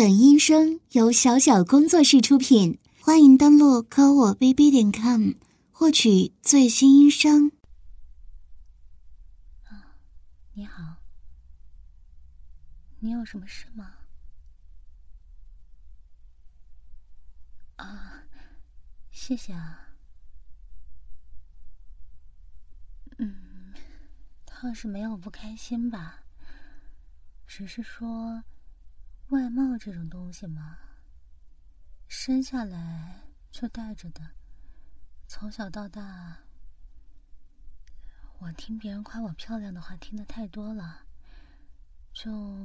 本音声由小小工作室出品，欢迎登录科我 bb 点 com 获取最新音声。啊，你好，你有什么事吗？啊，谢谢啊。嗯，倒是没有不开心吧，只是说。外貌这种东西嘛，生下来就带着的。从小到大，我听别人夸我漂亮的话听的太多了，就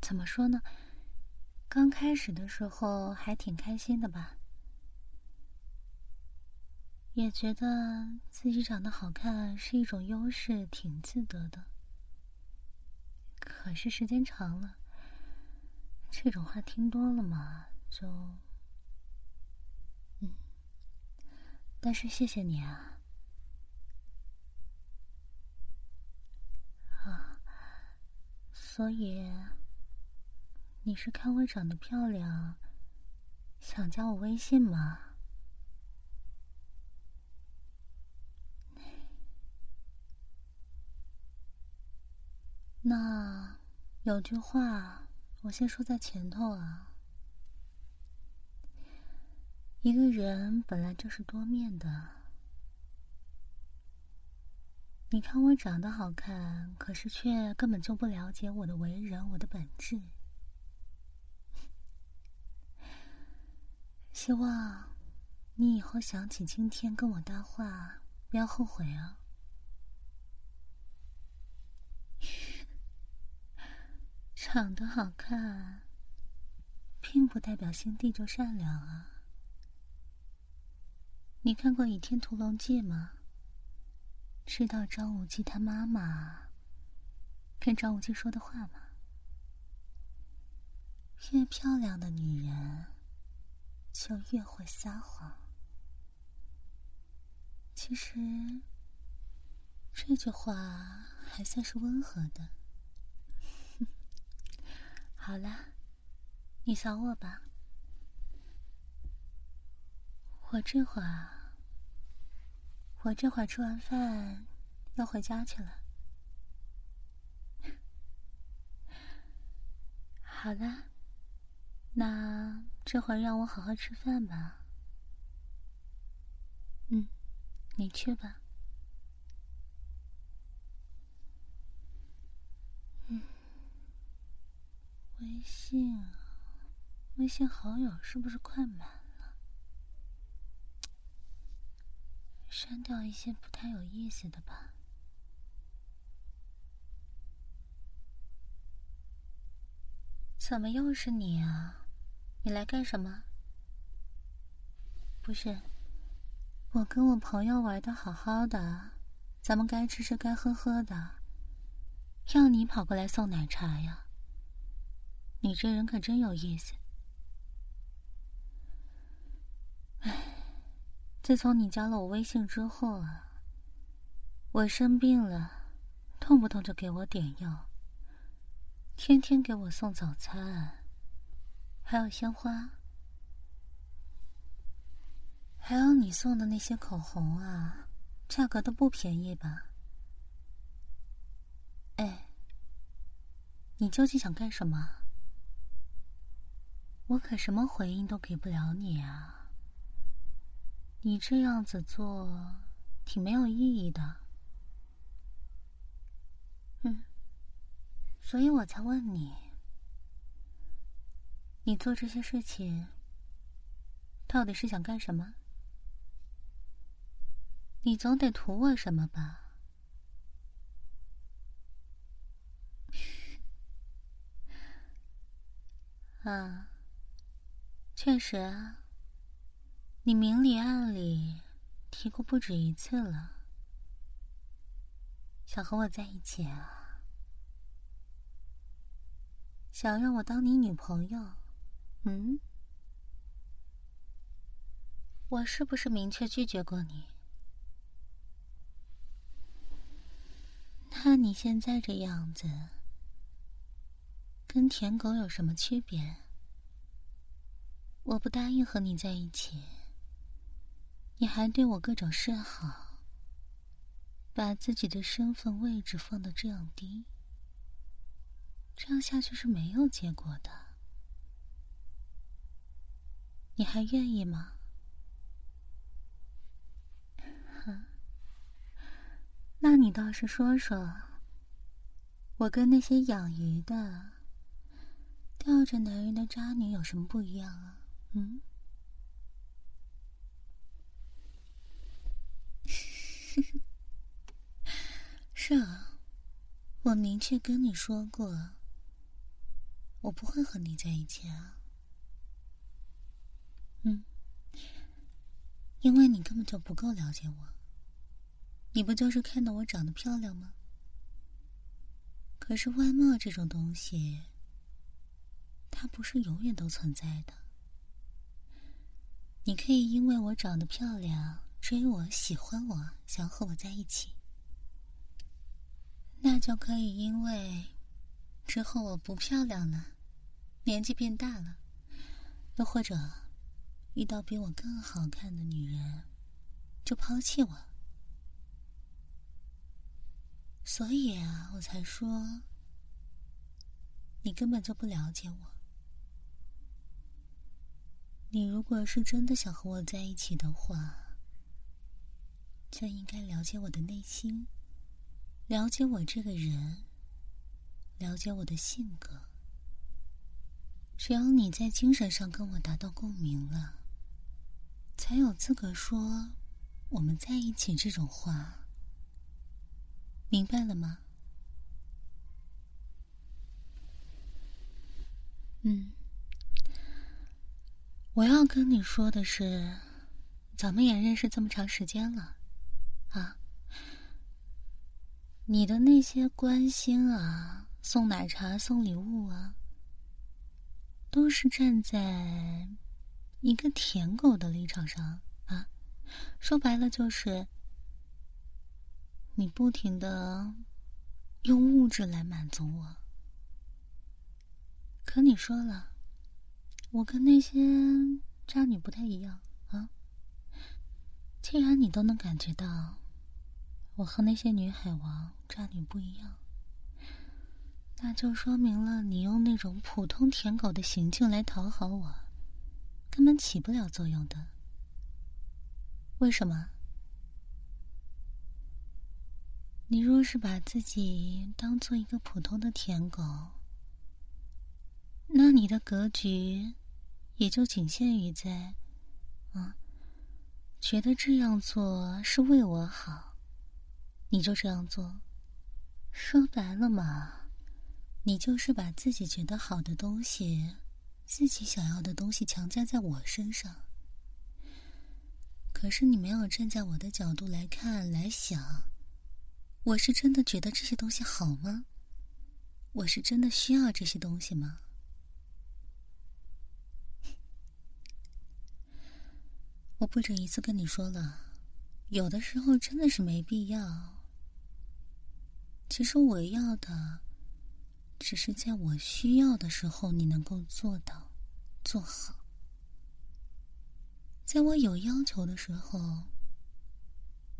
怎么说呢？刚开始的时候还挺开心的吧，也觉得自己长得好看是一种优势，挺自得的。可是时间长了。这种话听多了嘛，就嗯，但是谢谢你啊，啊，所以你是看我长得漂亮，想加我微信吗？那有句话。我先说在前头啊，一个人本来就是多面的。你看我长得好看，可是却根本就不了解我的为人，我的本质。希望你以后想起今天跟我搭话，不要后悔啊。长得好看，并不代表心地就善良啊！你看过《倚天屠龙记》吗？知道张无忌他妈妈跟张无忌说的话吗？越漂亮的女人，就越会撒谎。其实，这句话还算是温和的。好了，你扫我吧。我这会儿，我这会儿吃完饭要回家去了。好了，那这会儿让我好好吃饭吧。嗯，你去吧。微信啊，微信好友是不是快满了？删掉一些不太有意思的吧。怎么又是你啊？你来干什么？不是，我跟我朋友玩的好好的，咱们该吃吃该喝喝的，要你跑过来送奶茶呀？你这人可真有意思。哎，自从你加了我微信之后啊，我生病了，动不动就给我点药，天天给我送早餐，还有鲜花，还有你送的那些口红啊，价格都不便宜吧？哎，你究竟想干什么？我可什么回应都给不了你啊！你这样子做挺没有意义的，嗯，所以我才问你，你做这些事情到底是想干什么？你总得图我什么吧？啊。确实啊，你明里暗里提过不止一次了，想和我在一起啊？想让我当你女朋友？嗯？我是不是明确拒绝过你？那你现在这样子，跟舔狗有什么区别？我不答应和你在一起，你还对我各种示好，把自己的身份位置放的这样低，这样下去是没有结果的。你还愿意吗？那你倒是说说，我跟那些养鱼的、钓着男人的渣女有什么不一样啊？嗯？是啊，我明确跟你说过，我不会和你在一起啊。嗯，因为你根本就不够了解我。你不就是看到我长得漂亮吗？可是外貌这种东西，它不是永远都存在的。你可以因为我长得漂亮追我、喜欢我、想和我在一起，那就可以因为之后我不漂亮了，年纪变大了，又或者遇到比我更好看的女人，就抛弃我。所以啊，我才说，你根本就不了解我。你如果是真的想和我在一起的话，就应该了解我的内心，了解我这个人，了解我的性格。只要你在精神上跟我达到共鸣了，才有资格说我们在一起这种话。明白了吗？嗯，我要跟你说的是，咱们也认识这么长时间了，啊，你的那些关心啊，送奶茶、送礼物啊，都是站在一个舔狗的立场上啊，说白了就是。你不停的用物质来满足我，可你说了，我跟那些渣女不太一样啊。既然你都能感觉到我和那些女海王渣女不一样，那就说明了你用那种普通舔狗的行径来讨好我，根本起不了作用的。为什么？你若是把自己当做一个普通的舔狗，那你的格局也就仅限于在，啊，觉得这样做是为我好，你就这样做。说白了嘛，你就是把自己觉得好的东西，自己想要的东西强加在我身上。可是你没有站在我的角度来看来想。我是真的觉得这些东西好吗？我是真的需要这些东西吗？我不止一次跟你说了，有的时候真的是没必要。其实我要的，只是在我需要的时候你能够做到做好，在我有要求的时候，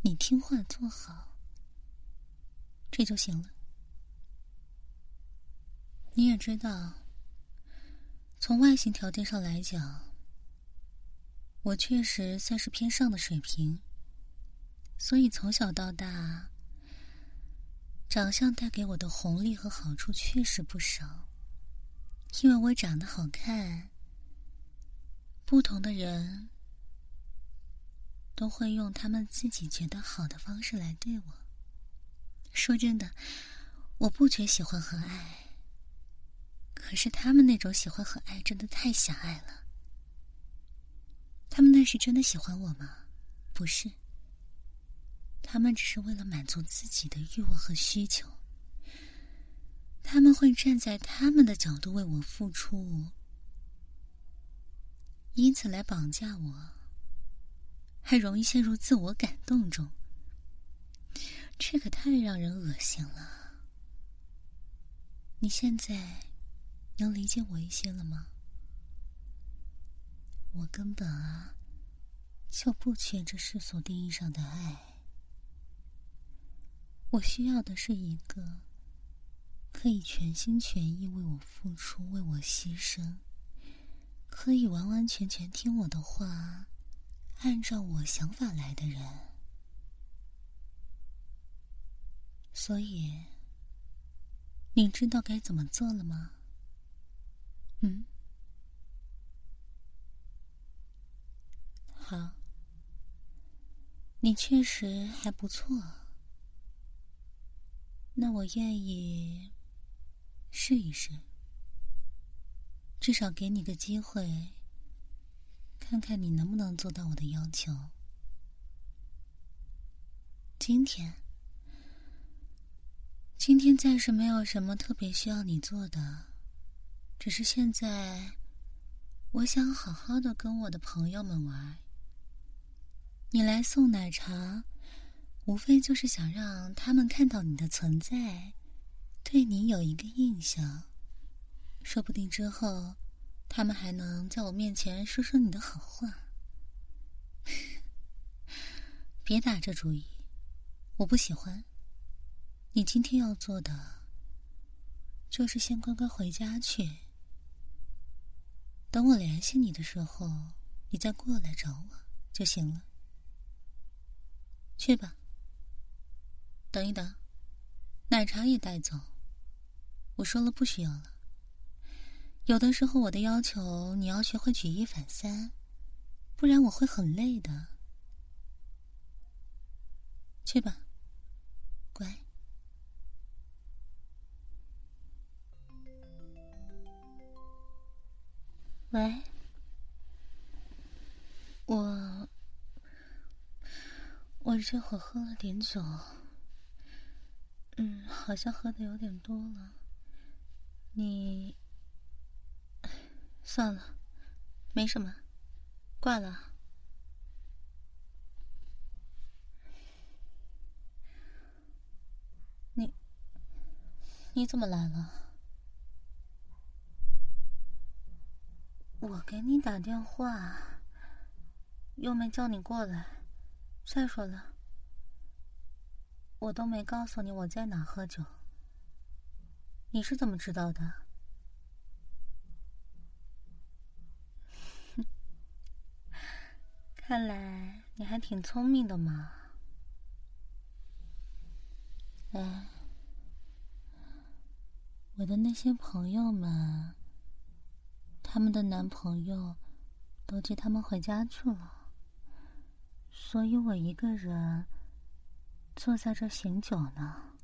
你听话做好。这就行了。你也知道，从外形条件上来讲，我确实算是偏上的水平，所以从小到大，长相带给我的红利和好处确实不少。因为我长得好看，不同的人都会用他们自己觉得好的方式来对我。说真的，我不觉喜欢和爱。可是他们那种喜欢和爱真的太狭隘了。他们那是真的喜欢我吗？不是。他们只是为了满足自己的欲望和需求。他们会站在他们的角度为我付出，因此来绑架我，还容易陷入自我感动中。这可太让人恶心了！你现在能理解我一些了吗？我根本啊，就不缺这世俗定义上的爱。我需要的是一个可以全心全意为我付出、为我牺牲，可以完完全全听我的话、按照我想法来的人。所以，你知道该怎么做了吗？嗯，好，你确实还不错。那我愿意试一试，至少给你个机会，看看你能不能做到我的要求。今天，今天暂时没有什么特别需要你做的。只是现在，我想好好的跟我的朋友们玩。你来送奶茶，无非就是想让他们看到你的存在，对你有一个印象。说不定之后，他们还能在我面前说说你的好话。别打这主意，我不喜欢。你今天要做的，就是先乖乖回家去。等我联系你的时候，你再过来找我就行了。去吧。等一等，奶茶也带走。我说了不需要了。有的时候我的要求你要学会举一反三，不然我会很累的。去吧，乖。喂，我我这会喝了点酒，嗯，好像喝的有点多了。你算了，没什么，挂了。你你怎么来了？我给你打电话，又没叫你过来。再说了，我都没告诉你我在哪喝酒，你是怎么知道的？看来你还挺聪明的嘛。哎，我的那些朋友们。他们的男朋友都接他们回家去了，所以我一个人坐在这醒酒呢。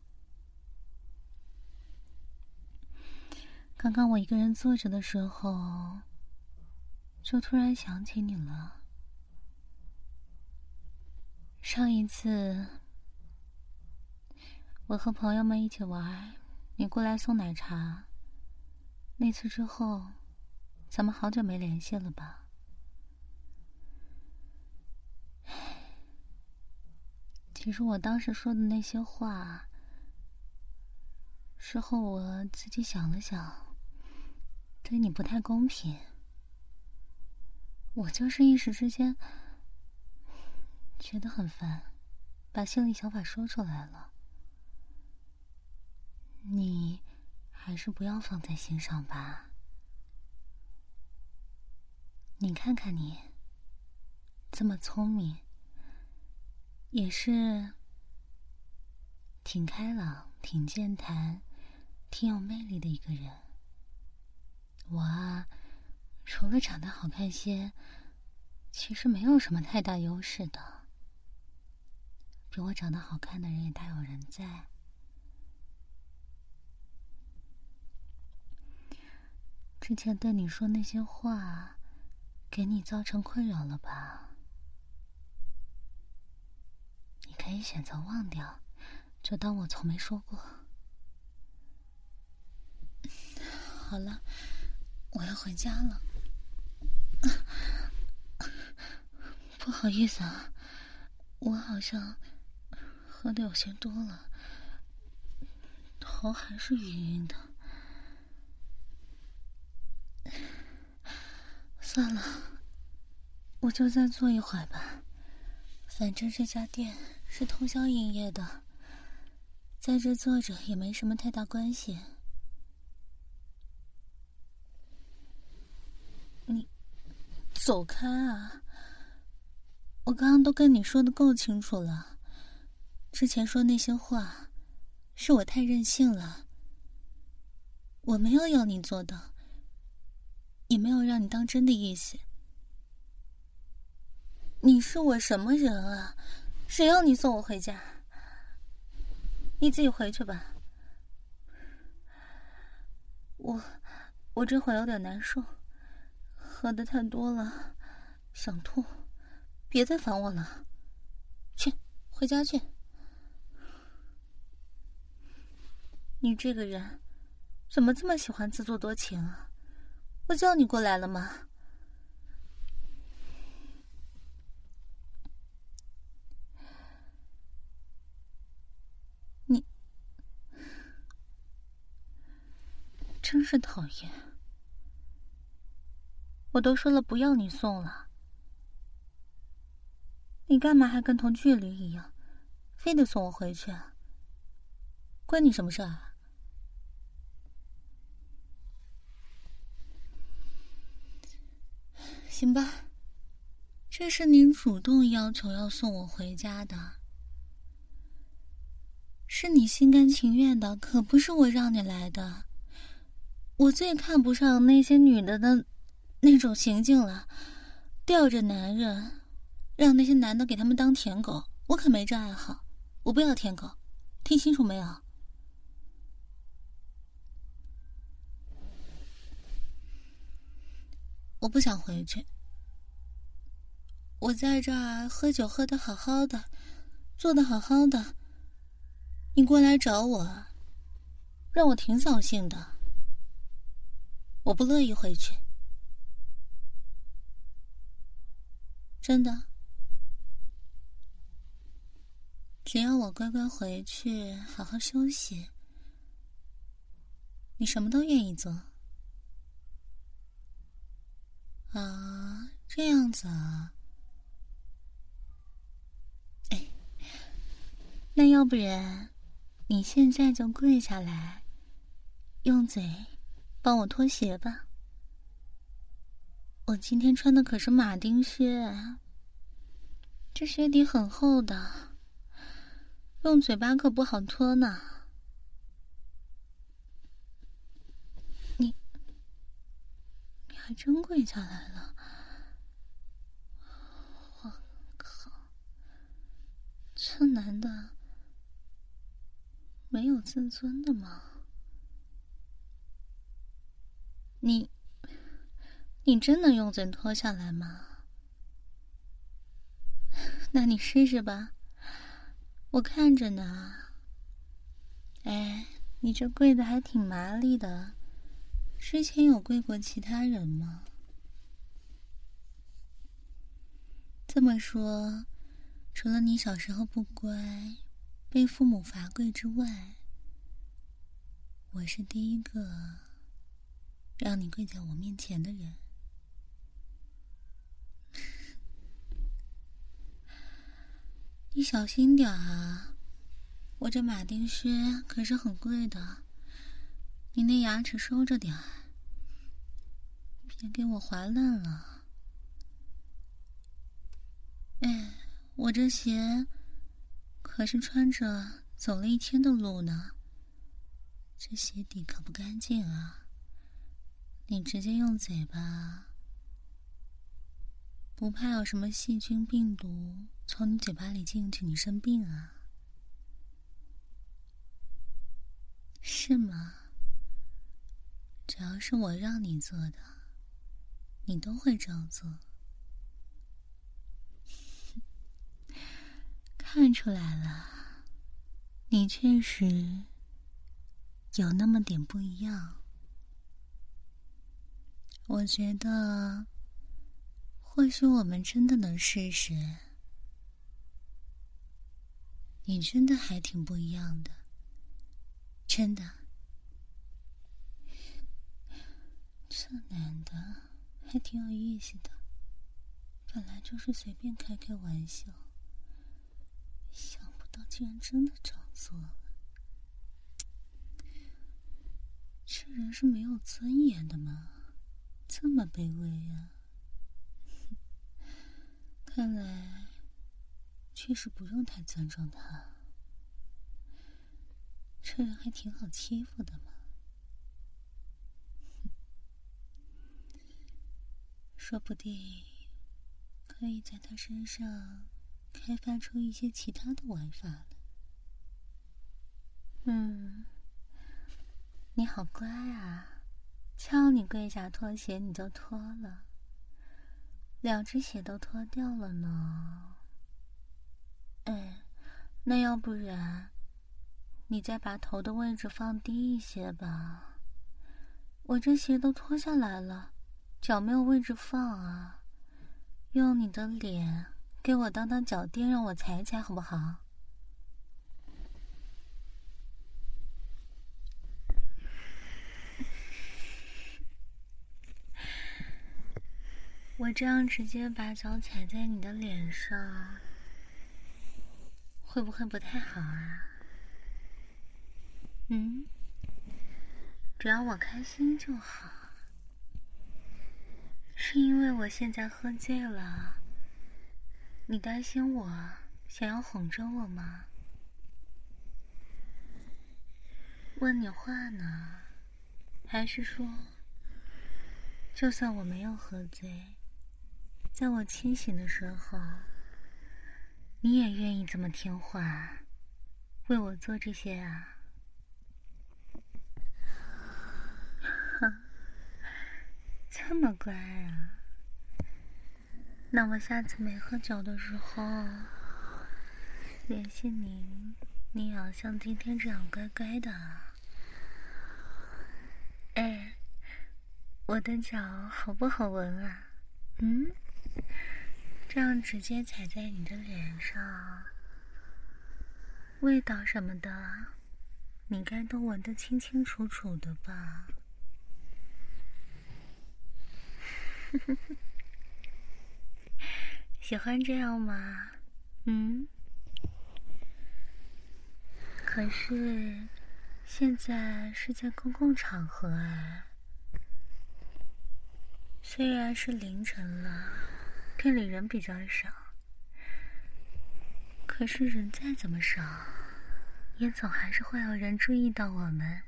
刚刚我一个人坐着的时候，就突然想起你了。上一次我和朋友们一起玩，你过来送奶茶，那次之后。咱们好久没联系了吧？其实我当时说的那些话，事后我自己想了想，对你不太公平。我就是一时之间觉得很烦，把心里想法说出来了。你还是不要放在心上吧。你看看你，这么聪明，也是挺开朗、挺健谈、挺有魅力的一个人。我啊，除了长得好看些，其实没有什么太大优势的。比我长得好看的人也大有人在。之前对你说那些话。给你造成困扰了吧？可以选择忘掉，就当我从没说过。好了，我要回家了。不好意思啊，我好像喝的有些多了，头还是晕晕的。算了，我就再坐一会儿吧。反正这家店是通宵营业的，在这坐着也没什么太大关系。你走开啊！我刚刚都跟你说的够清楚了，之前说那些话，是我太任性了。我没有要你做的，也没有让你当真的意思。你是我什么人啊？谁要你送我回家？你自己回去吧。我我这会有点难受，喝的太多了，想吐。别再烦我了，去回家去。你这个人怎么这么喜欢自作多情啊？我叫你过来了吗？你真是讨厌！我都说了不要你送了。你干嘛还跟同距离一样，非得送我回去啊？关你什么事啊？行吧，这是你主动要求要送我回家的，是你心甘情愿的，可不是我让你来的。我最看不上那些女的的那种行径了，吊着男人。让那些男的给他们当舔狗，我可没这爱好，我不要舔狗，听清楚没有？我不想回去，我在这儿喝酒喝的好好的，做的好好的，你过来找我，让我挺扫兴的，我不乐意回去，真的。只要我乖乖回去，好好休息，你什么都愿意做啊？这样子啊？哎，那要不然你现在就跪下来，用嘴帮我脱鞋吧。我今天穿的可是马丁靴，这鞋底很厚的。用嘴巴可不好脱呢。你，你还真跪下来了！我靠，这男的没有自尊的吗？你，你真能用嘴脱下来吗？那你试试吧。我看着呢，哎，你这跪的还挺麻利的，之前有跪过其他人吗？这么说，除了你小时候不乖，被父母罚跪之外，我是第一个让你跪在我面前的人。你小心点啊！我这马丁靴可是很贵的，你那牙齿收着点，别给我划烂了。哎，我这鞋可是穿着走了一天的路呢，这鞋底可不干净啊！你直接用嘴巴。不怕有什么细菌病毒从你嘴巴里进去，你生病啊？是吗？只要是我让你做的，你都会照做。看出来了，你确实有那么点不一样。我觉得。或许我们真的能试试，你真的还挺不一样的，真的。这男的还挺有意思的。本来就是随便开开玩笑，想不到竟然真的照做了。这人是没有尊严的吗？这么卑微啊！看来确实不用太尊重他。这人还挺好欺负的嘛。说不定可以在他身上开发出一些其他的玩法了。嗯，你好乖啊，叫你跪下脱鞋你就脱了，两只鞋都脱掉了呢。哎，那要不然你再把头的位置放低一些吧，我这鞋都脱下来了。脚没有位置放啊，用你的脸给我当当脚垫，让我踩踩，好不好？我这样直接把脚踩在你的脸上，会不会不太好啊？嗯，只要我开心就好。是因为我现在喝醉了，你担心我，想要哄着我吗？问你话呢，还是说，就算我没有喝醉，在我清醒的时候，你也愿意这么听话，为我做这些啊？这么乖啊！那我下次没喝酒的时候联系您，你也要像今天这样乖乖的。哎，我的脚好不好闻啊？嗯，这样直接踩在你的脸上，味道什么的，你该都闻得清清楚楚的吧？喜欢这样吗？嗯。可是现在是在公共场合哎，虽然是凌晨了，店里人比较少，可是人再怎么少，也总还是会有人注意到我们。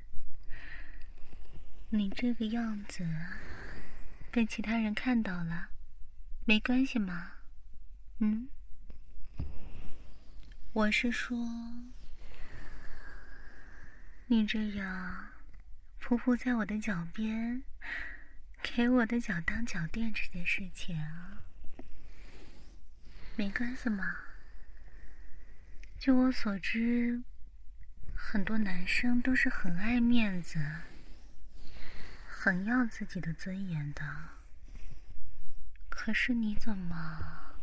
你这个样子。被其他人看到了，没关系吗？嗯，我是说，你这样匍匐在我的脚边，给我的脚当脚垫这件事情啊，没关系嘛？就我所知，很多男生都是很爱面子。很要自己的尊严的，可是你怎么？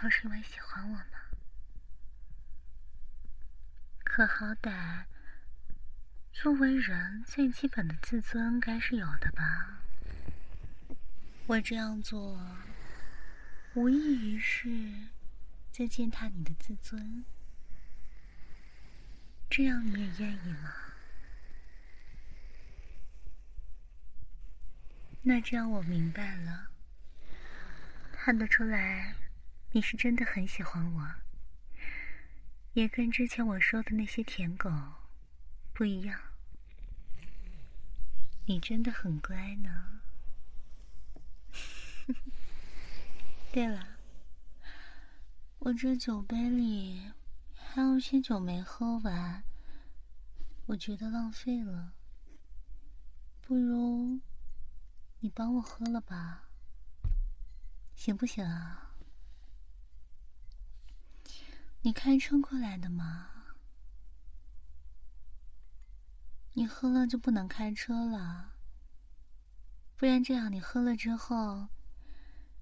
都是因为喜欢我吗？可好歹，作为人最基本的自尊该是有的吧？我这样做，无异于是在践踏你的自尊，这样你也愿意吗？那这样我明白了，看得出来，你是真的很喜欢我，也跟之前我说的那些舔狗不一样。你真的很乖呢。对了，我这酒杯里还有些酒没喝完，我觉得浪费了，不如。你帮我喝了吧，行不行啊？你开车过来的吗？你喝了就不能开车了，不然这样你喝了之后，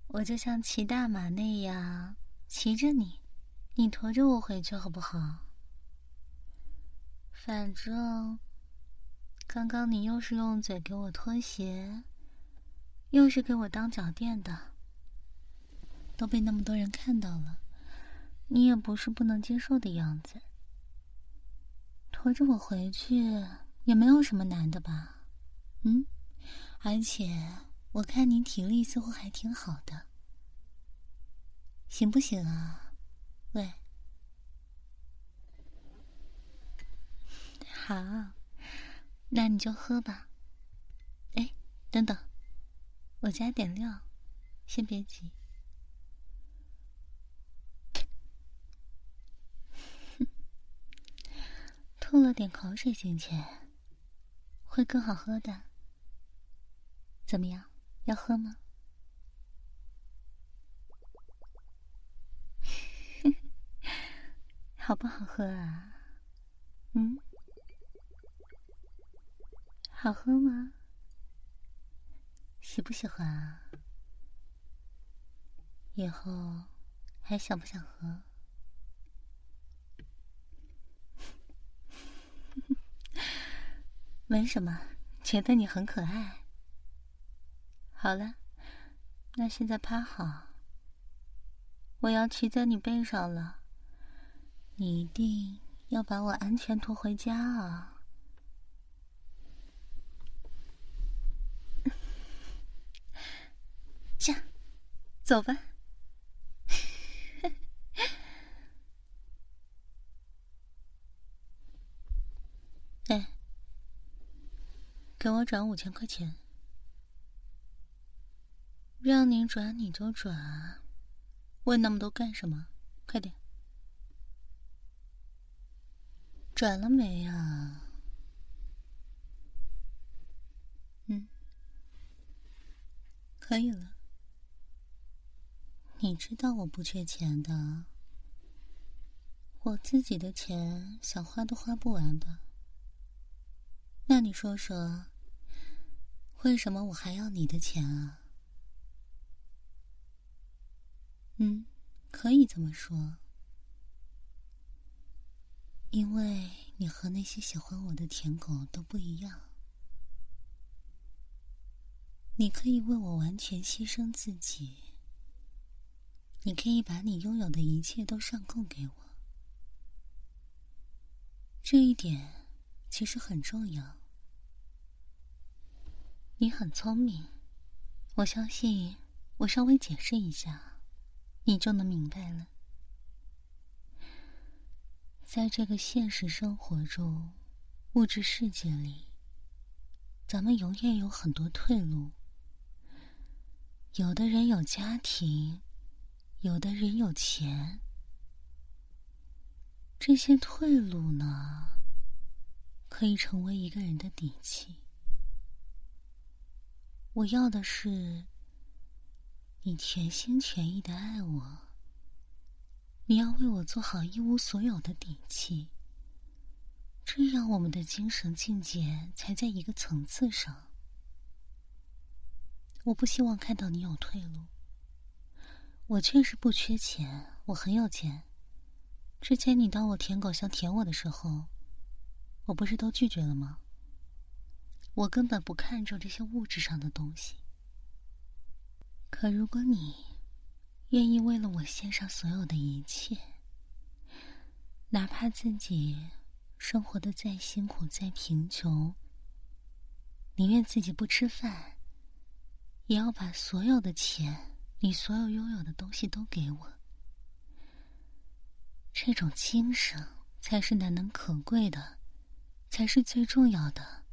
我就像骑大马那样骑着你，你驮着我回去好不好？反正刚刚你又是用嘴给我脱鞋，又是给我当脚垫的，都被那么多人看到了，你也不是不能接受的样子。驮着我回去也没有什么难的吧？嗯，而且我看你体力似乎还挺好的，行不行啊？喂，好。那你就喝吧。哎，等等，我加点料，先别急。吐了点口水进去，会更好喝的。怎么样？要喝吗？好不好喝啊？嗯？好喝吗？喜不喜欢啊？以后还想不想喝？没什么，觉得你很可爱。好了，那现在趴好，我要骑在你背上了，你一定要把我安全拖回家啊！走吧。哎，给我转五千块钱。让你转你就转，问那么多干什么？快点，转了没啊？嗯，可以了。你知道我不缺钱的，我自己的钱想花都花不完的。那你说说，为什么我还要你的钱啊？嗯，可以这么说，因为你和那些喜欢我的舔狗都不一样，你可以为我完全牺牲自己。你可以把你拥有的一切都上供给我，这一点其实很重要。你很聪明，我相信我稍微解释一下，你就能明白了。在这个现实生活中，物质世界里，咱们永远有很多退路。有的人有家庭。有的人有钱，这些退路呢，可以成为一个人的底气。我要的是你全心全意的爱我，你要为我做好一无所有的底气，这样我们的精神境界才在一个层次上。我不希望看到你有退路。我确实不缺钱，我很有钱。之前你当我舔狗想舔我的时候，我不是都拒绝了吗？我根本不看重这些物质上的东西。可如果你愿意为了我献上所有的一切，哪怕自己生活的再辛苦再贫穷，宁愿自己不吃饭，也要把所有的钱。你所有拥有的东西都给我，这种精神才是难能可贵的，才是最重要的。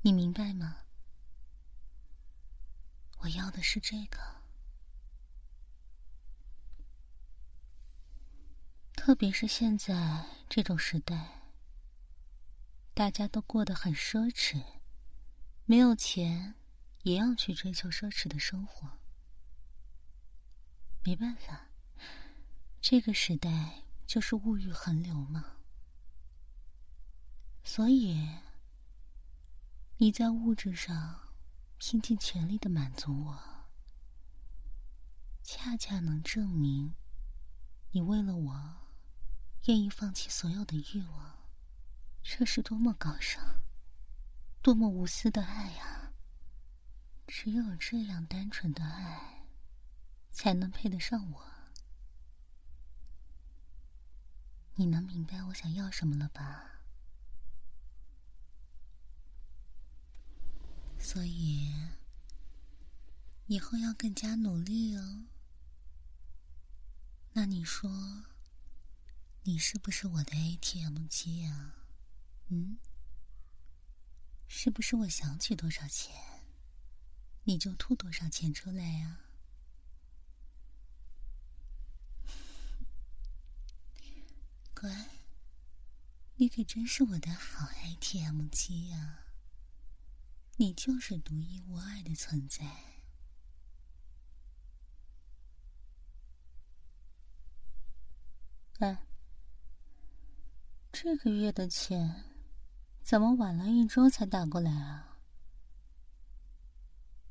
你明白吗？我要的是这个，特别是现在这种时代，大家都过得很奢侈，没有钱也要去追求奢侈的生活。没办法，这个时代就是物欲横流嘛。所以，你在物质上拼尽全力的满足我，恰恰能证明你为了我愿意放弃所有的欲望，这是多么高尚、多么无私的爱呀！只有这样单纯的爱，才能配得上我。你能明白我想要什么了吧？所以以后要更加努力哦。那你说，你是不是我的 ATM 机啊？嗯？是不是我想取多少钱，你就吐多少钱出来呀？乖，你可真是我的好 ATM 机呀！你就是独一无二的存在。哎，这个月的钱。怎么晚了一周才打过来啊？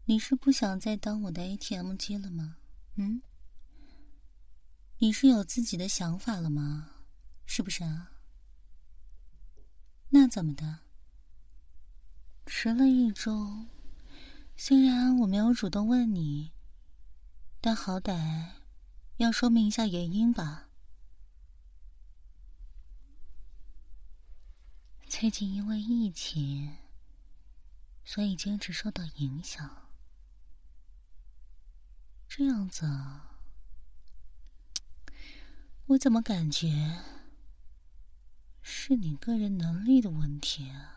你是不想再当我的 ATM 机了吗？嗯？你是有自己的想法了吗？是不是啊？那怎么的？迟了一周，虽然我没有主动问你，但好歹要说明一下原因吧。最近因为疫情，所以兼职受到影响。这样子，我怎么感觉是你个人能力的问题啊？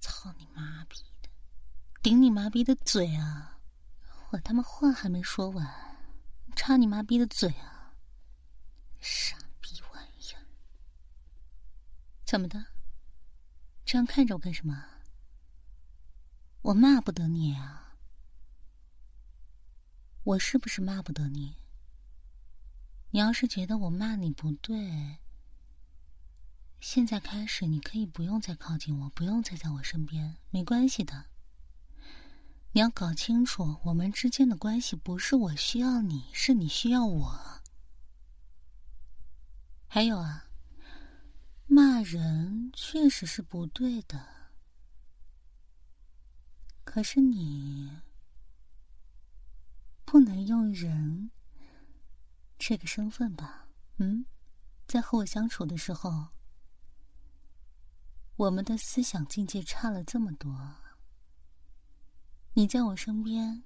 操你妈逼的，顶你妈逼的嘴啊！我他妈话还没说完，插你妈逼的嘴啊！傻逼玩意。怎么的？这样看着我干什么？我骂不得你啊！我是不是骂不得你？你要是觉得我骂你不对，现在开始你可以不用再靠近我，不用再在我身边，没关系的。你要搞清楚，我们之间的关系不是我需要你，是你需要我。还有啊。骂人确实是不对的，可是你不能用人这个身份吧？嗯，在和我相处的时候，我们的思想境界差了这么多。你在我身边，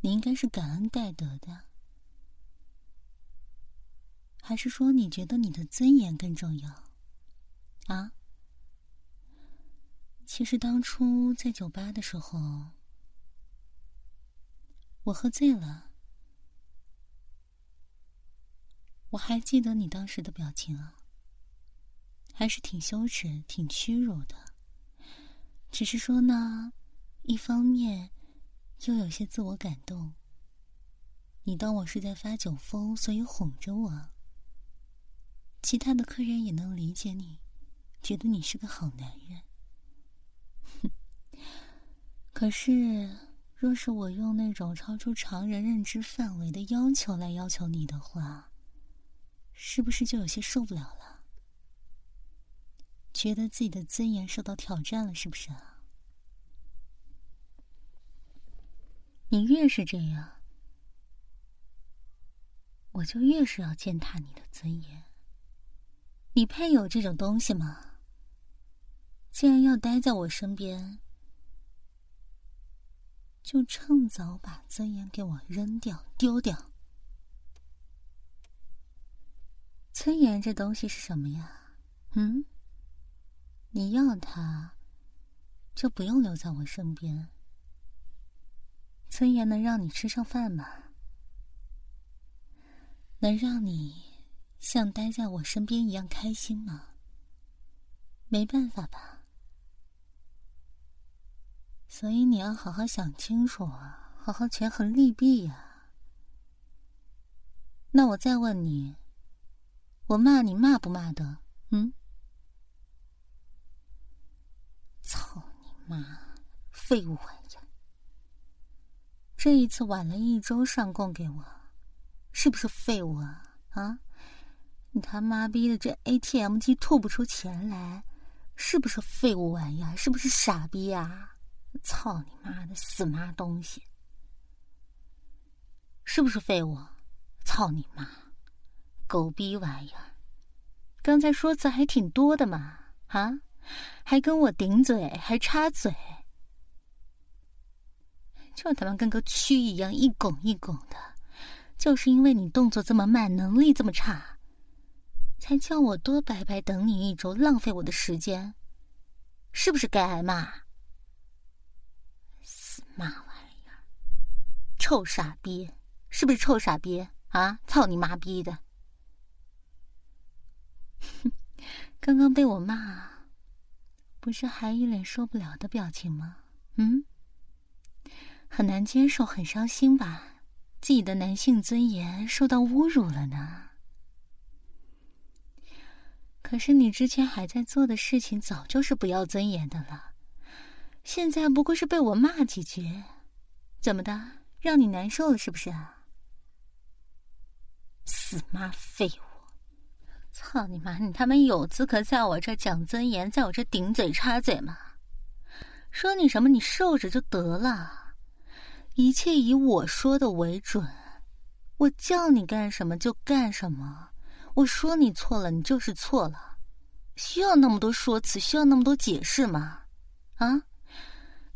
你应该是感恩戴德的，还是说你觉得你的尊严更重要？啊！其实当初在酒吧的时候，我喝醉了，我还记得你当时的表情啊，还是挺羞耻、挺屈辱的。只是说呢，一方面又有些自我感动。你当我是在发酒疯，所以哄着我。其他的客人也能理解你。觉得你是个好男人，哼。可是，若是我用那种超出常人认知范围的要求来要求你的话，是不是就有些受不了了？觉得自己的尊严受到挑战了，是不是？你越是这样，我就越是要践踏你的尊严。你配有这种东西吗？既然要待在我身边，就趁早把尊严给我扔掉、丢掉。尊严这东西是什么呀？嗯？你要他，就不用留在我身边。尊严能让你吃上饭吗？能让你像待在我身边一样开心吗？没办法吧。所以你要好好想清楚啊，好好权衡利弊呀。那我再问你，我骂你骂不骂的？嗯？操你妈，废物玩意！这一次晚了一周上供给我，是不是废物啊？啊？你他妈逼的这 ATM 机吐不出钱来，是不是废物玩意？是不是傻逼啊？操你妈的死妈东西！是不是废物？操你妈！狗逼玩意儿！刚才说辞还挺多的嘛，啊？还跟我顶嘴，还插嘴，就他妈跟个蛆一样一拱一拱的，就是因为你动作这么慢，能力这么差。才叫我多白白等你一周，浪费我的时间，是不是该挨骂？死妈玩意儿，臭傻逼，是不是臭傻逼啊？操你妈逼的！哼，刚刚被我骂，不是还一脸受不了的表情吗？嗯，很难接受，很伤心吧？自己的男性尊严受到侮辱了呢？可是你之前还在做的事情，早就是不要尊严的了。现在不过是被我骂几句，怎么的，让你难受了是不是啊？死妈废物！操你妈！你他妈有资格在我这讲尊严，在我这顶嘴插嘴吗？说你什么，你受着就得了。一切以我说的为准，我叫你干什么就干什么。我说你错了，你就是错了，需要那么多说辞，需要那么多解释吗？啊，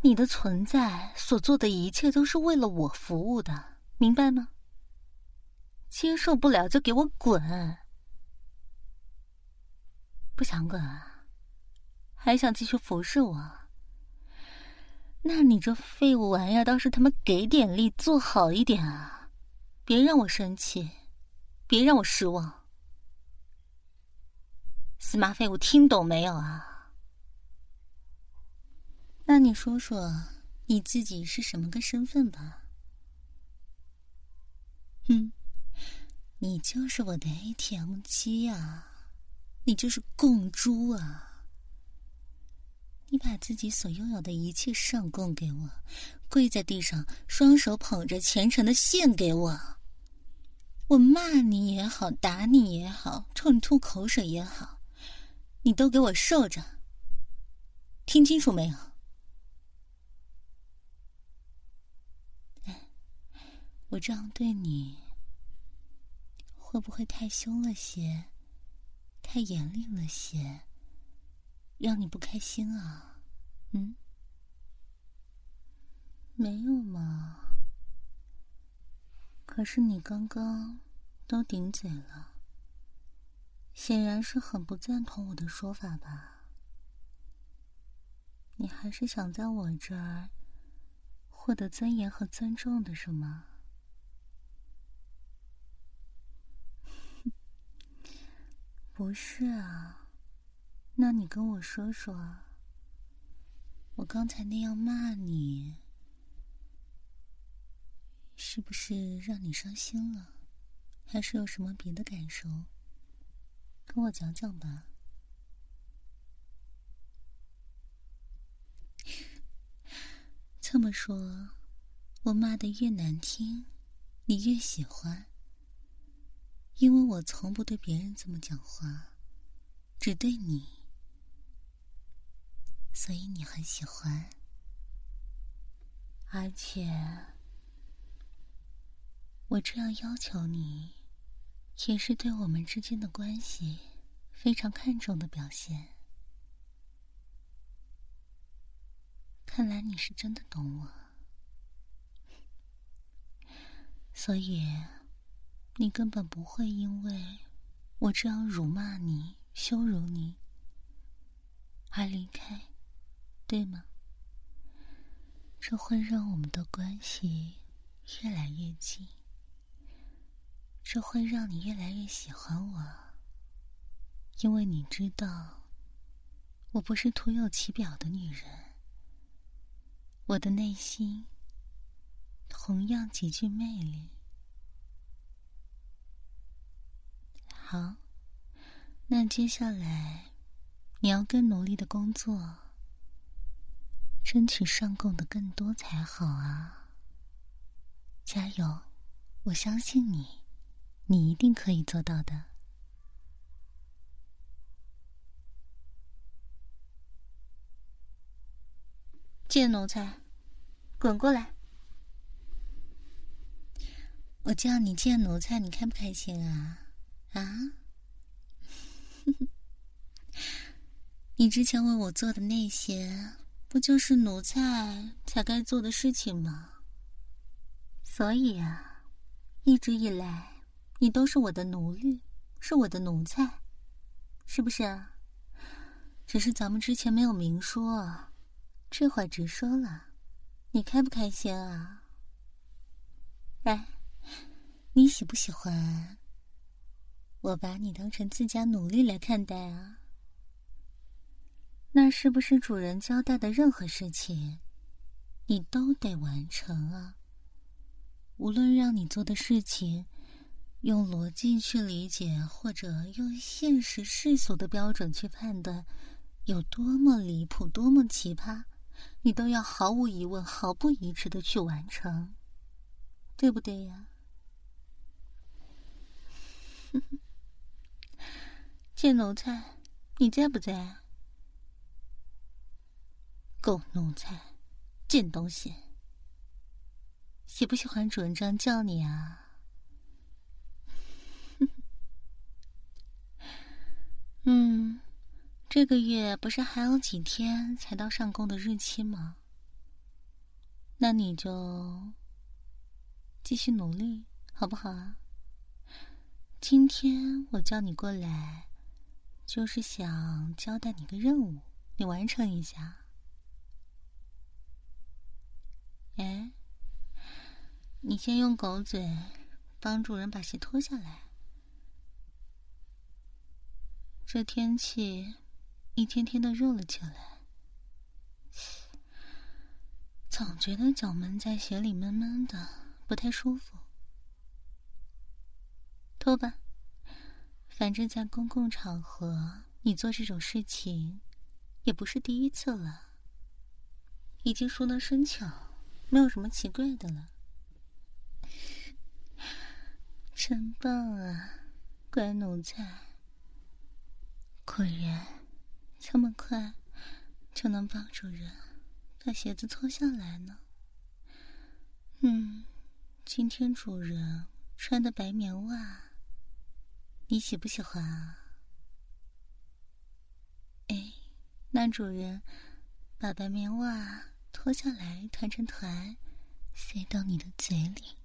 你的存在所做的一切都是为了我服务的，明白吗？接受不了就给我滚！不想滚啊？还想继续服侍我？那你这废物玩意儿倒是他妈给点力，做好一点啊！别让我生气，别让我失望。死马废物，听懂没有啊？那你说说你自己是什么个身份吧？哼，你就是我的 ATM 机啊，你就是供猪啊！你把自己所拥有的一切上供给我，跪在地上，双手捧着，虔诚的献给我。我骂你也好，打你也好，冲你吐口水也好。你都给我受着，听清楚没有？我这样对你，会不会太凶了些，太严厉了些，让你不开心啊？嗯？没有嘛。可是你刚刚都顶嘴了。显然是很不赞同我的说法吧？你还是想在我这儿获得尊严和尊重的是吗？不是啊，那你跟我说说，我刚才那样骂你，是不是让你伤心了？还是有什么别的感受？跟我讲讲吧。这么说，我骂的越难听，你越喜欢。因为我从不对别人这么讲话，只对你，所以你很喜欢。而且，我这样要求你。也是对我们之间的关系非常看重的表现。看来你是真的懂我，所以你根本不会因为我这样辱骂你、羞辱你而离开，对吗？这会让我们的关系越来越近。这会让你越来越喜欢我，因为你知道，我不是徒有其表的女人，我的内心同样极具魅力。好，那接下来你要更努力的工作，争取上供的更多才好啊！加油，我相信你。你一定可以做到的。贱奴才，滚过来！我叫你贱奴才，你开不开心啊？啊？你之前为我做的那些，不就是奴才才该做的事情吗？所以啊，一直以来，你都是我的奴隶，是我的奴才，是不是啊？只是咱们之前没有明说，这会直说了，你开不开心啊？哎，你喜不喜欢我把你当成自家奴隶来看待啊？那是不是主人交代的任何事情，你都得完成啊？无论让你做的事情，用逻辑去理解，或者用现实世俗的标准去判断，有多么离谱、多么奇葩，你都要毫无疑问、毫不疑迟的去完成，对不对呀？贱奴才，你在不在？狗奴才，贱东西！喜不喜欢主人这样叫你啊？嗯，这个月不是还有几天才到上工的日期吗？那你就继续努力，好不好啊？今天我叫你过来，就是想交代你个任务，你完成一下。哎。你先用狗嘴帮主人把鞋脱下来。这天气一天天的热了起来，总觉得脚闷在鞋里闷闷的，不太舒服。脱吧，反正在公共场合你做这种事情也不是第一次了，已经熟能生巧，没有什么奇怪的了。真棒啊，乖奴才！果然这么快就能帮主人把鞋子脱下来呢。嗯，今天主人穿的白棉袜，你喜不喜欢啊？哎，那主人把白棉袜脱下来团成团，塞到你的嘴里，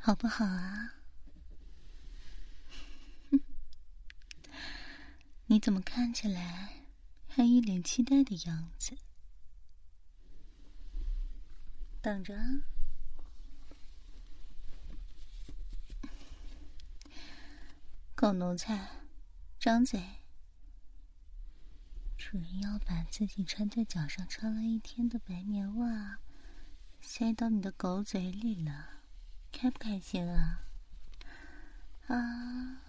好不好啊？你怎么看起来还一脸期待的样子？等着，狗奴才，张嘴！主人要把自己穿在脚上穿了一天的白棉袜塞到你的狗嘴里了，开不开心啊？啊！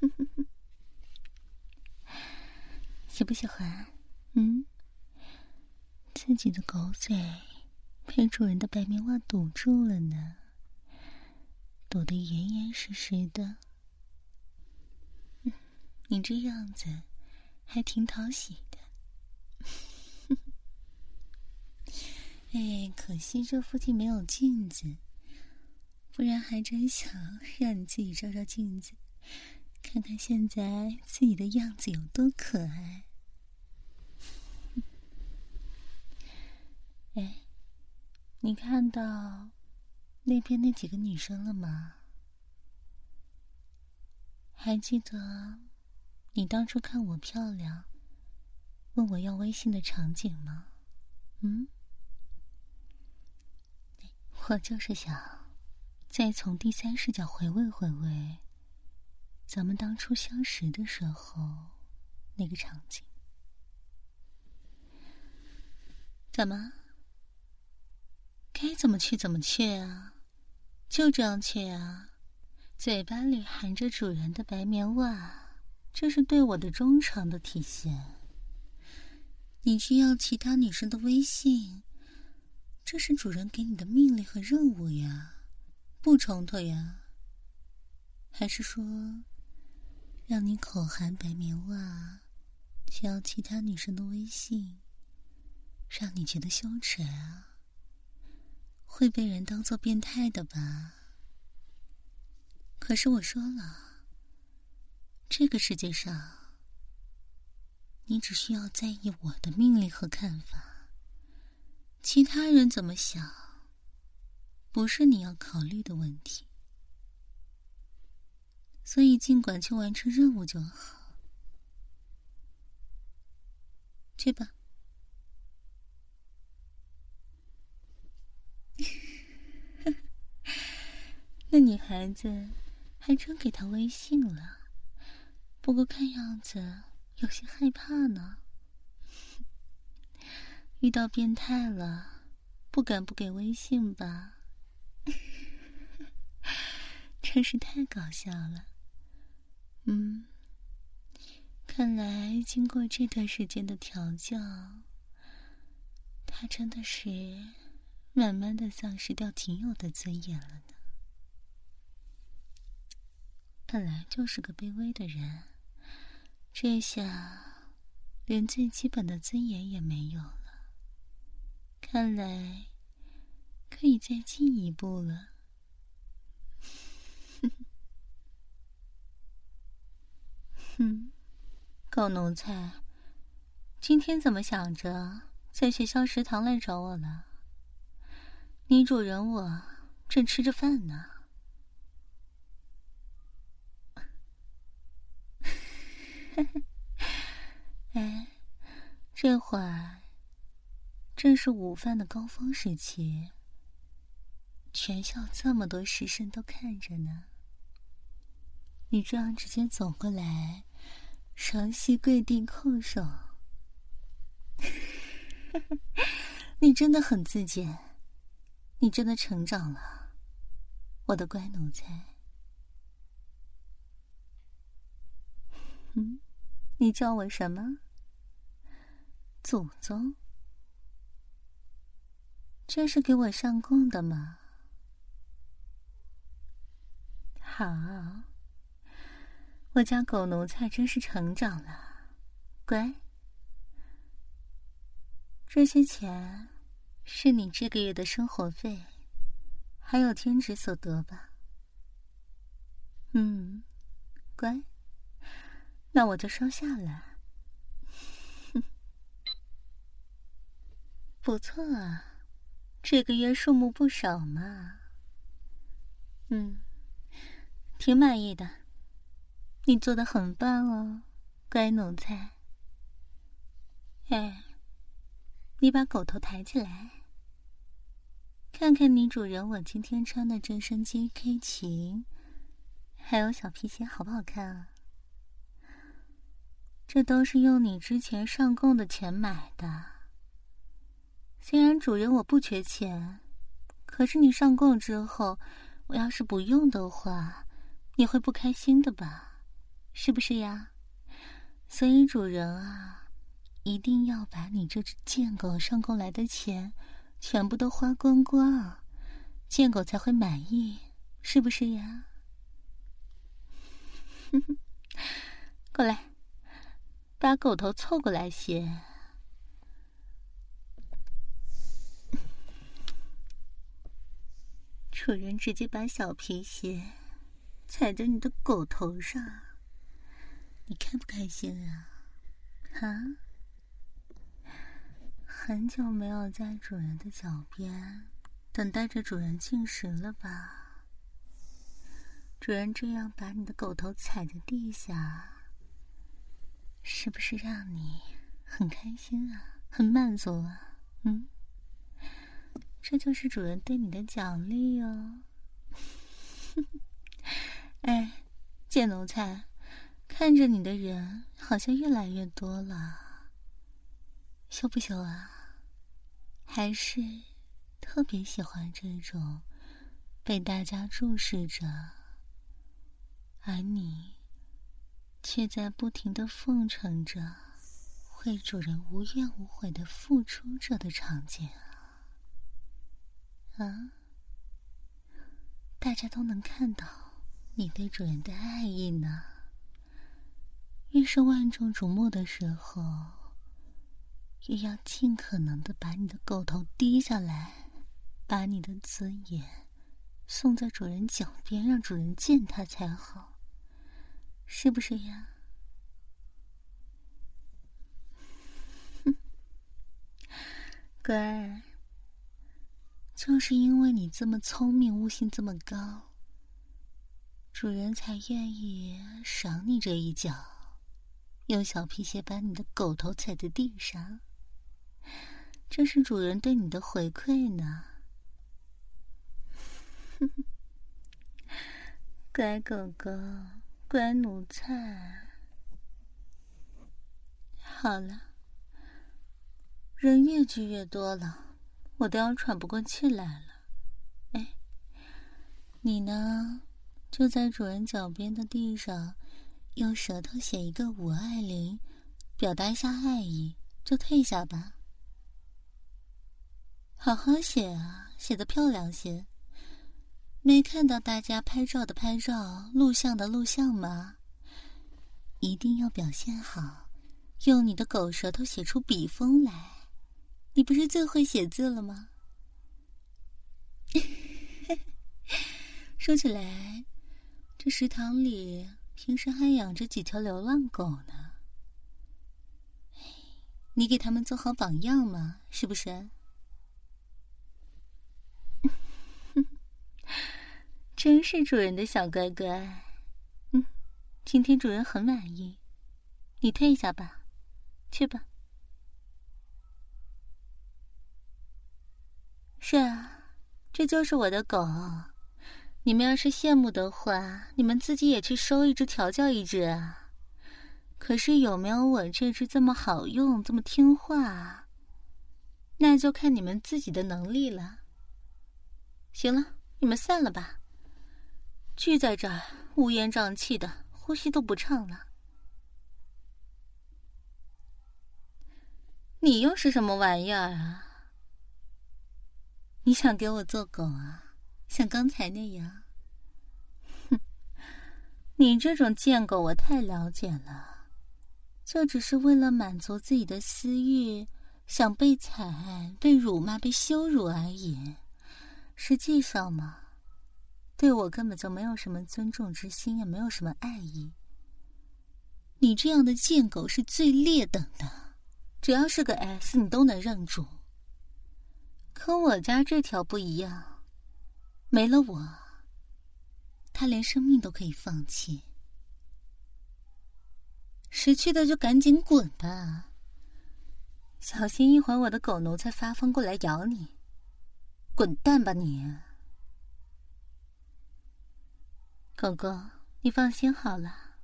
喜不喜欢？嗯，自己的狗嘴被主人的白棉袜堵住了呢，堵得严严实实的。你这样子还挺讨喜的。哎，可惜这附近没有镜子，不然还真想让你自己照照镜子。看看现在自己的样子有多可爱！哎，你看到那边那几个女生了吗？还记得你当初看我漂亮，问我要微信的场景吗？嗯，我就是想再从第三视角回味回味。咱们当初相识的时候，那个场景，怎么？该怎么去怎么去啊？就这样去啊？嘴巴里含着主人的白棉袜，这是对我的忠诚的体现。你去要其他女生的微信，这是主人给你的命令和任务呀，不冲突呀？还是说？让你口含白棉袜，要其他女生的微信，让你觉得羞耻啊？会被人当做变态的吧？可是我说了，这个世界上，你只需要在意我的命令和看法，其他人怎么想，不是你要考虑的问题。所以，尽管去完成任务就好。去吧。那女孩子还真给他微信了，不过看样子有些害怕呢。遇到变态了，不敢不给微信吧？真是太搞笑了。嗯，看来经过这段时间的调教，他真的是慢慢的丧失掉仅有的尊严了呢。本来就是个卑微的人，这下连最基本的尊严也没有了。看来可以再进一步了。哼，狗奴才，今天怎么想着在学校食堂来找我了？女主人我正吃着饭呢。哎，这会儿正是午饭的高峰时期，全校这么多师生都看着呢。你这样直接走过来。双膝跪地叩首，你真的很自荐，你真的成长了，我的乖奴才。嗯，你叫我什么？祖宗？这是给我上供的吗？好。我家狗奴才真是成长了，乖。这些钱是你这个月的生活费，还有兼职所得吧？嗯，乖。那我就收下了。不错啊，这个月数目不少嘛。嗯，挺满意的。你做的很棒哦，乖奴才。哎，你把狗头抬起来，看看你主人我今天穿的这身 JK 裙，还有小皮鞋好不好看啊？这都是用你之前上供的钱买的。虽然主人我不缺钱，可是你上供之后，我要是不用的话，你会不开心的吧？是不是呀？所以主人啊，一定要把你这只贱狗上供来的钱全部都花光光，贱狗才会满意，是不是呀？哼 哼过来，把狗头凑过来些。主人直接把小皮鞋踩在你的狗头上。你开不开心啊？啊！很久没有在主人的脚边等待着主人进食了吧？主人这样把你的狗头踩在地下，是不是让你很开心啊？很满足啊？嗯，这就是主人对你的奖励哦。哎，贱奴才！看着你的人好像越来越多了，羞不羞啊？还是特别喜欢这种被大家注视着，而你却在不停的奉承着为主人无怨无悔的付出着的场景啊？啊？大家都能看到你对主人的爱意呢。越是万众瞩目的时候，也要尽可能的把你的狗头低下来，把你的尊严送在主人脚边，让主人见它才好，是不是呀？乖，就是因为你这么聪明，悟性这么高，主人才愿意赏你这一脚，用小皮鞋把你的狗头踩在地上。这是主人对你的回馈呢。乖狗狗，乖奴才。好了。人越聚越多了，我都要喘不过气来了。哎，你呢？就在主人脚边的地上，用舌头写一个“我爱玲”，表达一下爱意，就退下吧。好好写啊，写的漂亮些。没看到大家拍照的拍照，录像的录像吗？一定要表现好，用你的狗舌头写出笔锋来。你不是最会写字了吗？说起来，这食堂里平时还养着几条流浪狗呢。你给他们做好榜样嘛，是不是？真是主人的小乖乖。嗯，今天主人很满意，你退下吧，去吧。是啊，这就是我的狗。你们要是羡慕的话，你们自己也去收一只调教一只啊。可是有没有我这只这么好用、这么听话，那就看你们自己的能力了。行了，你们散了吧。聚在这儿乌烟瘴气的，呼吸都不畅了。你又是什么玩意儿啊？你想给我做狗啊？像刚才那样？哼，你这种贱狗我太了解了，就只是为了满足自己的私欲，想被踩、被辱骂、被羞辱而已。实际上嘛，对我根本就没有什么尊重之心，也没有什么爱意。你这样的贱狗是最劣等的，只要是个 S，你都能认主。可我家这条不一样，没了我，他连生命都可以放弃。识趣的就赶紧滚吧，小心一会儿我的狗奴才发疯过来咬你。滚蛋吧你！狗狗，你放心好了，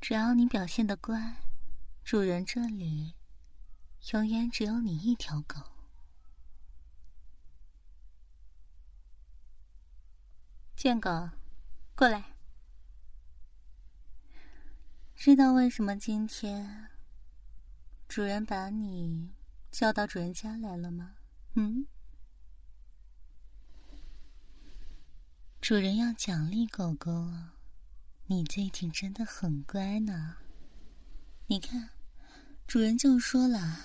只要你表现的乖，主人这里永远只有你一条狗。贱狗，过来！知道为什么今天主人把你叫到主人家来了吗？嗯？主人要奖励狗狗，你最近真的很乖呢。你看，主人就说了，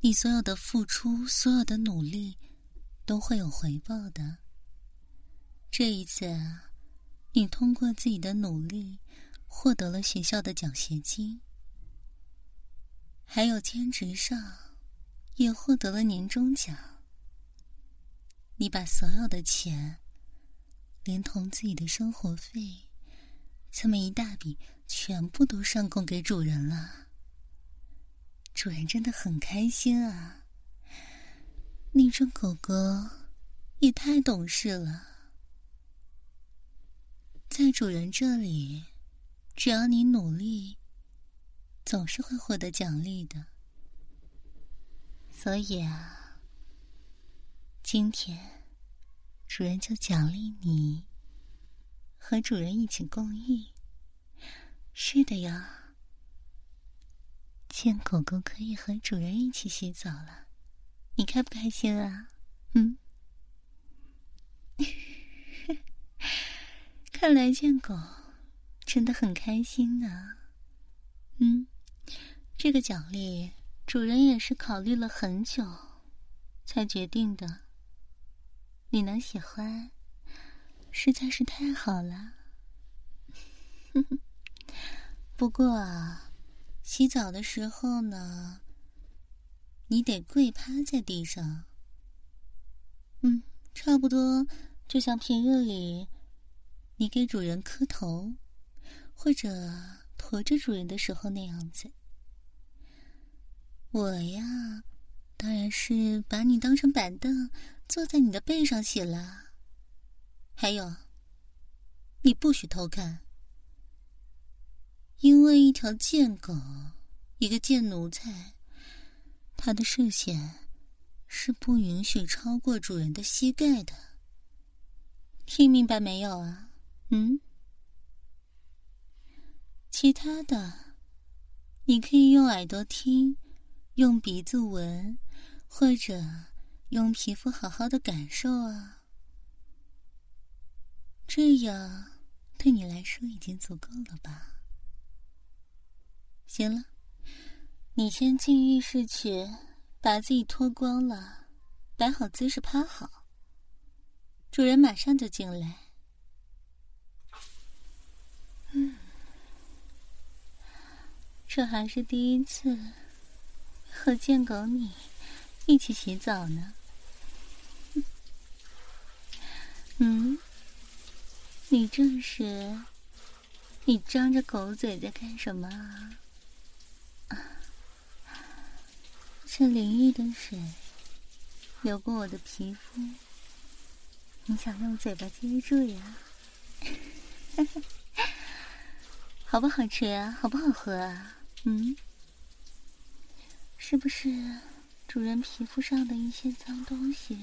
你所有的付出，所有的努力，都会有回报的。这一次，你通过自己的努力获得了学校的奖学金，还有兼职上也获得了年终奖。你把所有的钱，连同自己的生活费，这么一大笔，全部都上供给主人了。主人真的很开心啊！你这狗狗也太懂事了。在主人这里，只要你努力，总是会获得奖励的。所以啊，今天主人就奖励你和主人一起共浴。是的呀，见狗狗可以和主人一起洗澡了，你开不开心啊？嗯。看来见狗真的很开心呢。嗯这个奖励，主人也是考虑了很久，才决定的。你能喜欢，实在是太好了。不过，洗澡的时候呢，你得跪趴在地上。嗯，差不多就像平日里你给主人磕头，或者驮着主人的时候那样子。我呀，当然是把你当成板凳，坐在你的背上写了。还有，你不许偷看，因为一条贱狗，一个贱奴才，他的视线是不允许超过主人的膝盖的。听明白没有啊？嗯？其他的，你可以用耳朵听。用鼻子闻，或者用皮肤好好的感受啊，这样对你来说已经足够了吧？行了，你先进浴室去，把自己脱光了，摆好姿势趴好。主人马上就进来。嗯，这还是第一次。和贱狗你一起洗澡呢？嗯，你这是你张着狗嘴在干什么啊？这淋浴的水流过我的皮肤，你想用嘴巴接住呀？好不好吃啊？好不好喝啊？嗯。是不是主人皮肤上的一些脏东西，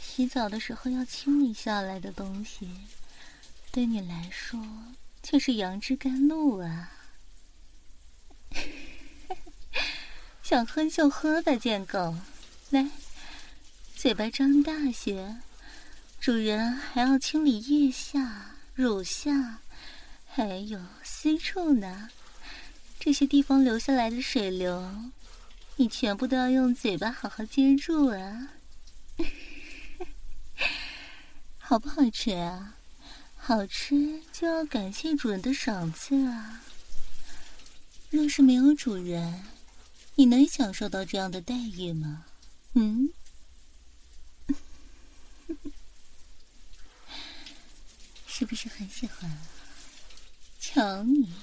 洗澡的时候要清理下来的东西，对你来说却是杨枝甘露啊！想喝就喝吧，贱狗，来，嘴巴张大些，主人还要清理腋下、乳下，还有私处呢，这些地方流下来的水流。你全部都要用嘴巴好好接住啊！好不好吃啊？好吃就要感谢主人的赏赐啊！若是没有主人，你能享受到这样的待遇吗？嗯？是不是很喜欢？瞧你，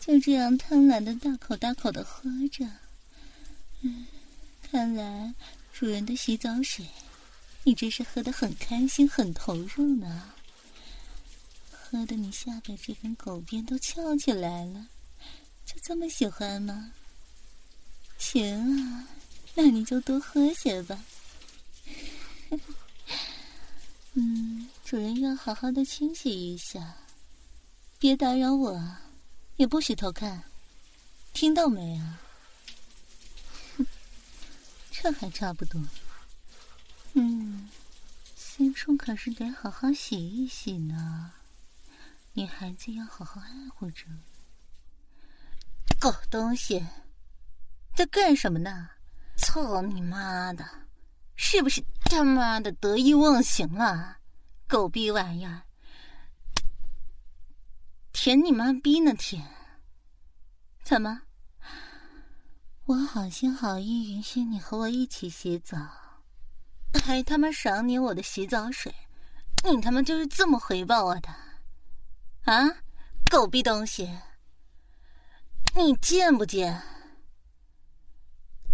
就这样贪婪的大口大口的喝着。嗯，看来主人的洗澡水，你真是喝的很开心、很投入呢。喝的你下边这根狗鞭都翘起来了，就这么喜欢吗？行啊，那你就多喝些吧。嗯，主人要好好的清洗一下，别打扰我，也不许偷看，听到没啊？这还差不多。嗯，私处可是得好好洗一洗呢，女孩子要好好爱护着。狗东西，在干什么呢？操你妈的！是不是他妈的得意忘形了？狗逼玩意儿！舔你妈逼呢舔！怎么？我好心好意允许你和我一起洗澡，还他妈赏你我的洗澡水，你他妈就是这么回报我的？啊，狗逼东西！你贱不贱？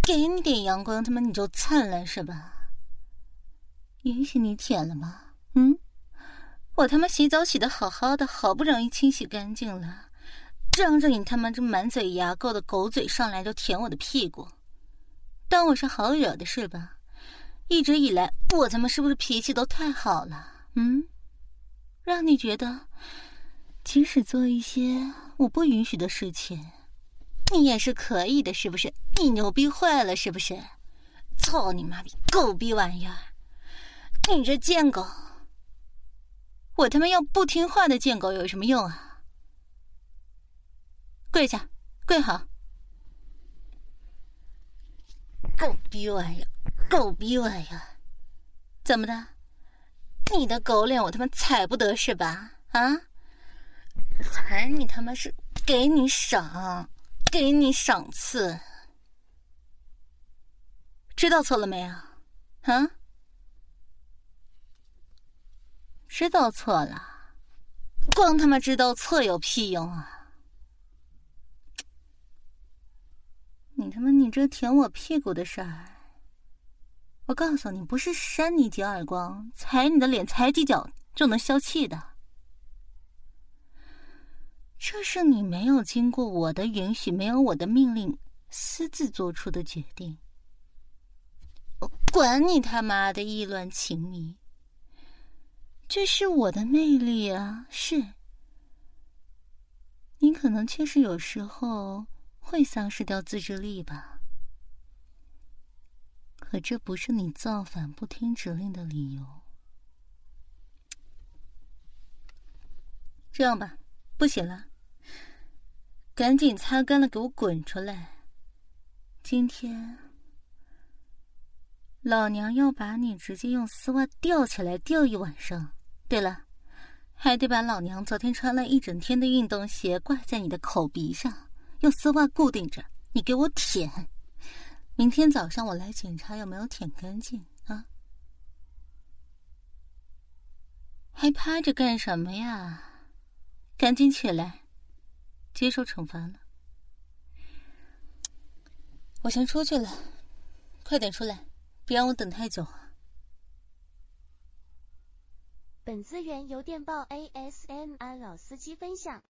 给你点阳光，他妈你就灿烂是吧？允许你舔了吗？嗯，我他妈洗澡洗的好好的，好不容易清洗干净了。张着你他妈这满嘴牙垢的狗嘴上来就舔我的屁股，当我是好惹的是吧？一直以来我他妈是不是脾气都太好了？嗯，让你觉得即使做一些我不允许的事情，你也是可以的，是不是？你牛逼坏了是不是？操你妈逼狗逼玩意儿！你这贱狗！我他妈要不听话的贱狗有什么用啊？跪下，跪好！狗逼我呀！够逼我呀！怎么的？你的狗脸我他妈踩不得是吧？啊！踩你他妈是给你赏，给你赏赐。知道错了没有？啊？知道错了，光他妈知道错有屁用啊！你他妈你这舔我屁股的事儿，我告诉你，不是扇你几耳光、踩你的脸、踩几脚就能消气的。这是你没有经过我的允许、没有我的命令私自做出的决定。我管你他妈的意乱情迷，这是我的魅力啊！是，你可能确实有时候会丧失掉自制力吧，可这不是你造反不听指令的理由。这样吧，不写了，赶紧擦干了，给我滚出来！今天。老娘要把你直接用丝袜吊起来吊一晚上。对了，还得把老娘昨天穿了一整天的运动鞋挂在你的口鼻上，用丝袜固定着，你给我舔。明天早上我来检查有没有舔干净啊！还趴着干什么呀？赶紧起来，接受惩罚了。我先出去了，快点出来。别让我等太久！本资源由电报 ASMR 老司机分享。